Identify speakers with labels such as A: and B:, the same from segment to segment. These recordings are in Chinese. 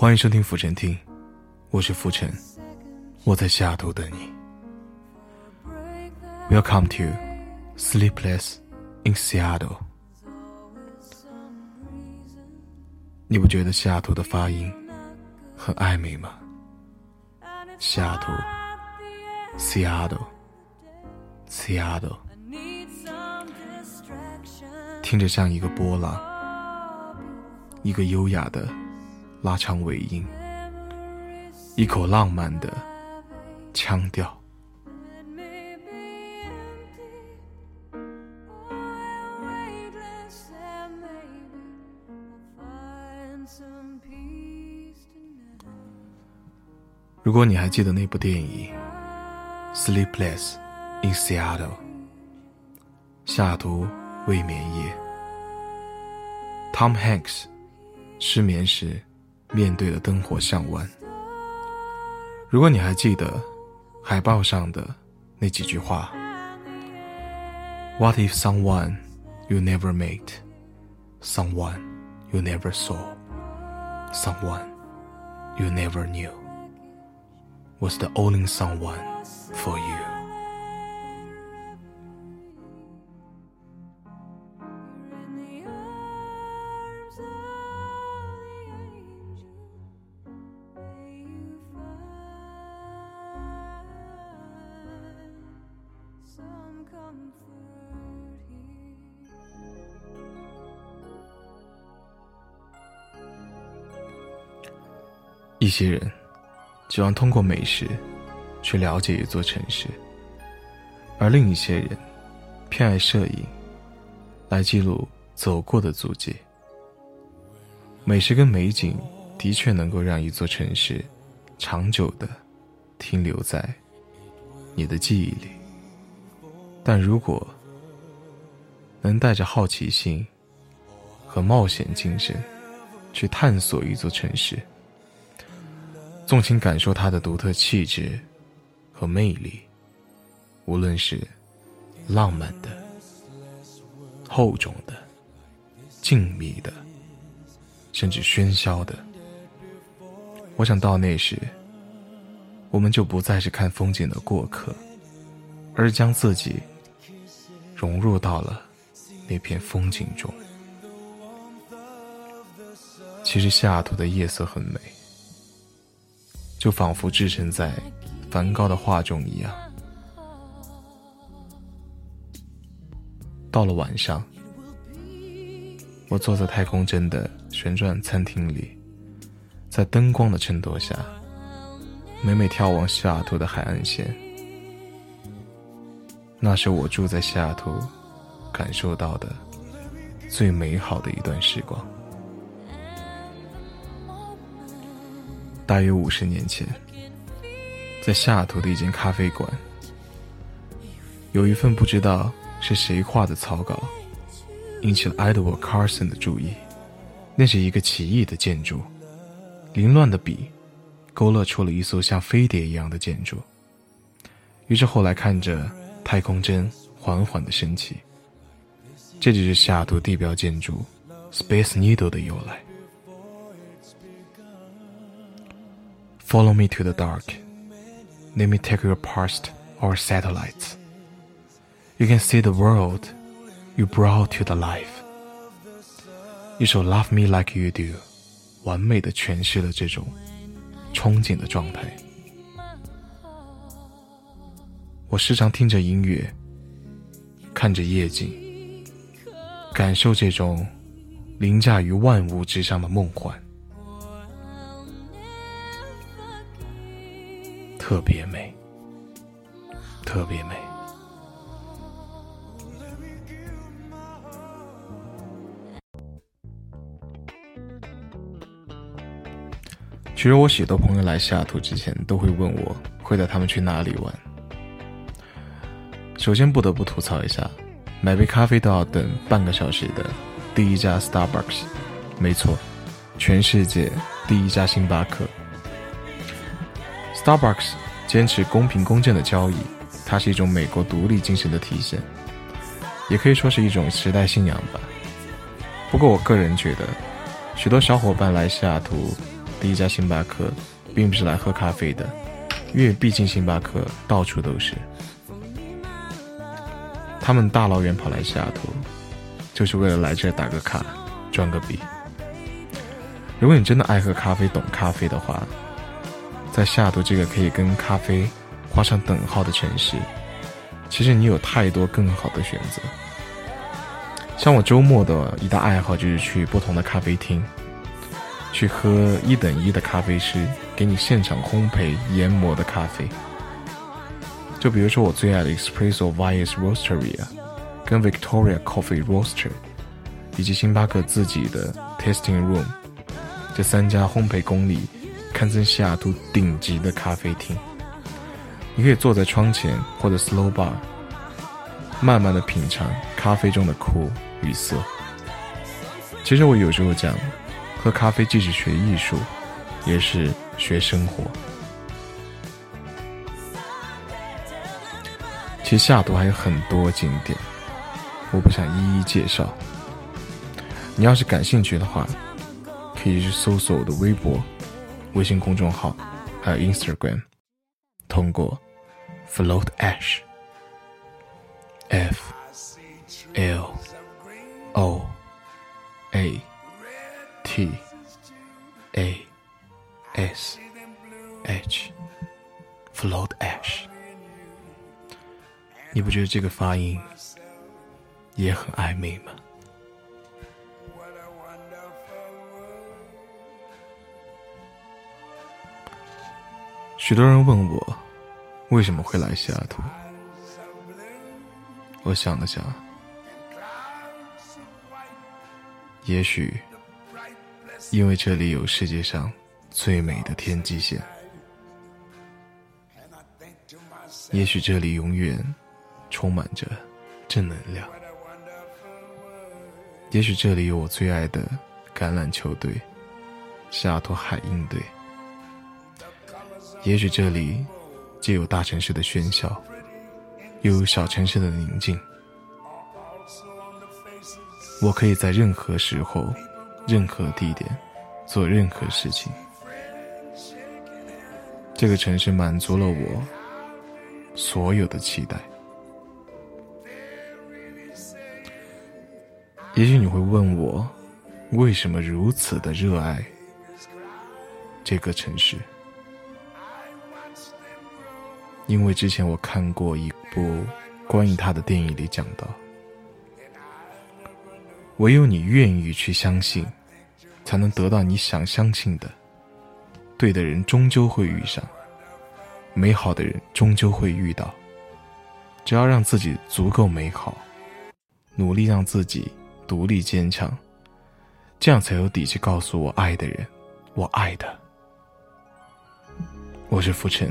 A: 欢迎收听浮沉听，我是浮沉，我在西雅图等你。Welcome to Sleepless in Seattle。你不觉得西雅图的发音很暧昧吗？西雅图，Seattle，Seattle，听着像一个波浪，一个优雅的。拉长尾音，一口浪漫的腔调。如果你还记得那部电影《Sleepless in Seattle》，西雅图未眠夜，Tom Hanks 失眠时。面对了灯火巷湾。如果你还记得海报上的那几句话：“What if someone you never met, someone you never saw, someone you never knew was the only someone for you？” 一些人喜欢通过美食去了解一座城市，而另一些人偏爱摄影来记录走过的足迹。美食跟美景的确能够让一座城市长久的停留在你的记忆里，但如果能带着好奇心和冒险精神去探索一座城市，纵情感受它的独特气质和魅力，无论是浪漫的、厚重的、静谧的，甚至喧嚣的，我想到那时，我们就不再是看风景的过客，而将自己融入到了那片风景中。其实西雅图的夜色很美。就仿佛置身在梵高的画中一样。到了晚上，我坐在太空针的旋转餐厅里，在灯光的衬托下，每每眺望西雅图的海岸线。那是我住在西雅图感受到的最美好的一段时光。大约五十年前，在西雅图的一间咖啡馆，有一份不知道是谁画的草稿，引起了 Edward Carson 的注意。那是一个奇异的建筑，凌乱的笔勾勒出了一艘像飞碟一样的建筑。于是后来看着太空针缓缓的升起，这就是西雅图地标建筑 Space Needle 的由来。Follow me to the dark. Let me take your past our satellites. You can see the world you brought to the life. 一首《Love Me Like You Do》完美的诠释了这种憧憬的状态。我时常听着音乐，看着夜景，感受这种凌驾于万物之上的梦幻。特别美，特别美。其实我许多朋友来西雅图之前都会问我会带他们去哪里玩。首先不得不吐槽一下，买杯咖啡都要等半个小时的第一家 Starbucks，没错，全世界第一家星巴克。Starbucks 坚持公平公正的交易，它是一种美国独立精神的体现，也可以说是一种时代信仰吧。不过我个人觉得，许多小伙伴来西雅图第一家星巴克，并不是来喝咖啡的，因为毕竟星巴克到处都是。他们大老远跑来西雅图，就是为了来这打个卡，赚个币。如果你真的爱喝咖啡、懂咖啡的话，在西雅图这个可以跟咖啡画上等号的城市，其实你有太多更好的选择。像我周末的一大爱好就是去不同的咖啡厅，去喝一等一的咖啡师给你现场烘焙研磨的咖啡。就比如说我最爱的 Espresso Vias Roasteria，跟 Victoria Coffee Roaster，以及星巴克自己的 Tasting Room，这三家烘焙功力堪称西雅图顶级的咖啡厅。你可以坐在窗前或者 Slow Bar，慢慢的品尝咖啡中的苦与涩。其实我有时候讲，喝咖啡既是学艺术，也是学生活。其实下图还有很多景点，我不想一一介绍。你要是感兴趣的话，可以去搜索我的微博、微信公众号，还有 Instagram，通过 Float Ash，F L O A T A S H，Float Ash。你不觉得这个发音也很暧昧吗？许多人问我为什么会来西雅图，我想了想，也许因为这里有世界上最美的天际线，也许这里永远。充满着正能量。也许这里有我最爱的橄榄球队——西雅图海鹰队。也许这里既有大城市的喧嚣，又有小城市的宁静。我可以在任何时候、任何地点做任何事情。这个城市满足了我所有的期待。也许你会问我，为什么如此的热爱这个城市？因为之前我看过一部关于他的电影，里讲到，唯有你愿意去相信，才能得到你想相信的。对的人终究会遇上，美好的人终究会遇到。只要让自己足够美好，努力让自己。独立坚强，这样才有底气告诉我爱的人，我爱的。我是浮尘，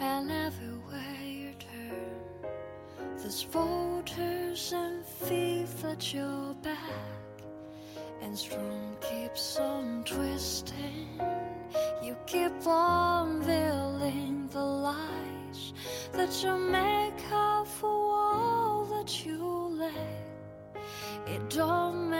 B: and everywhere you turn, there's voters and thief at your back, and strong keeps on twisting. You keep on veiling the lies that you make up for all that you let. It don't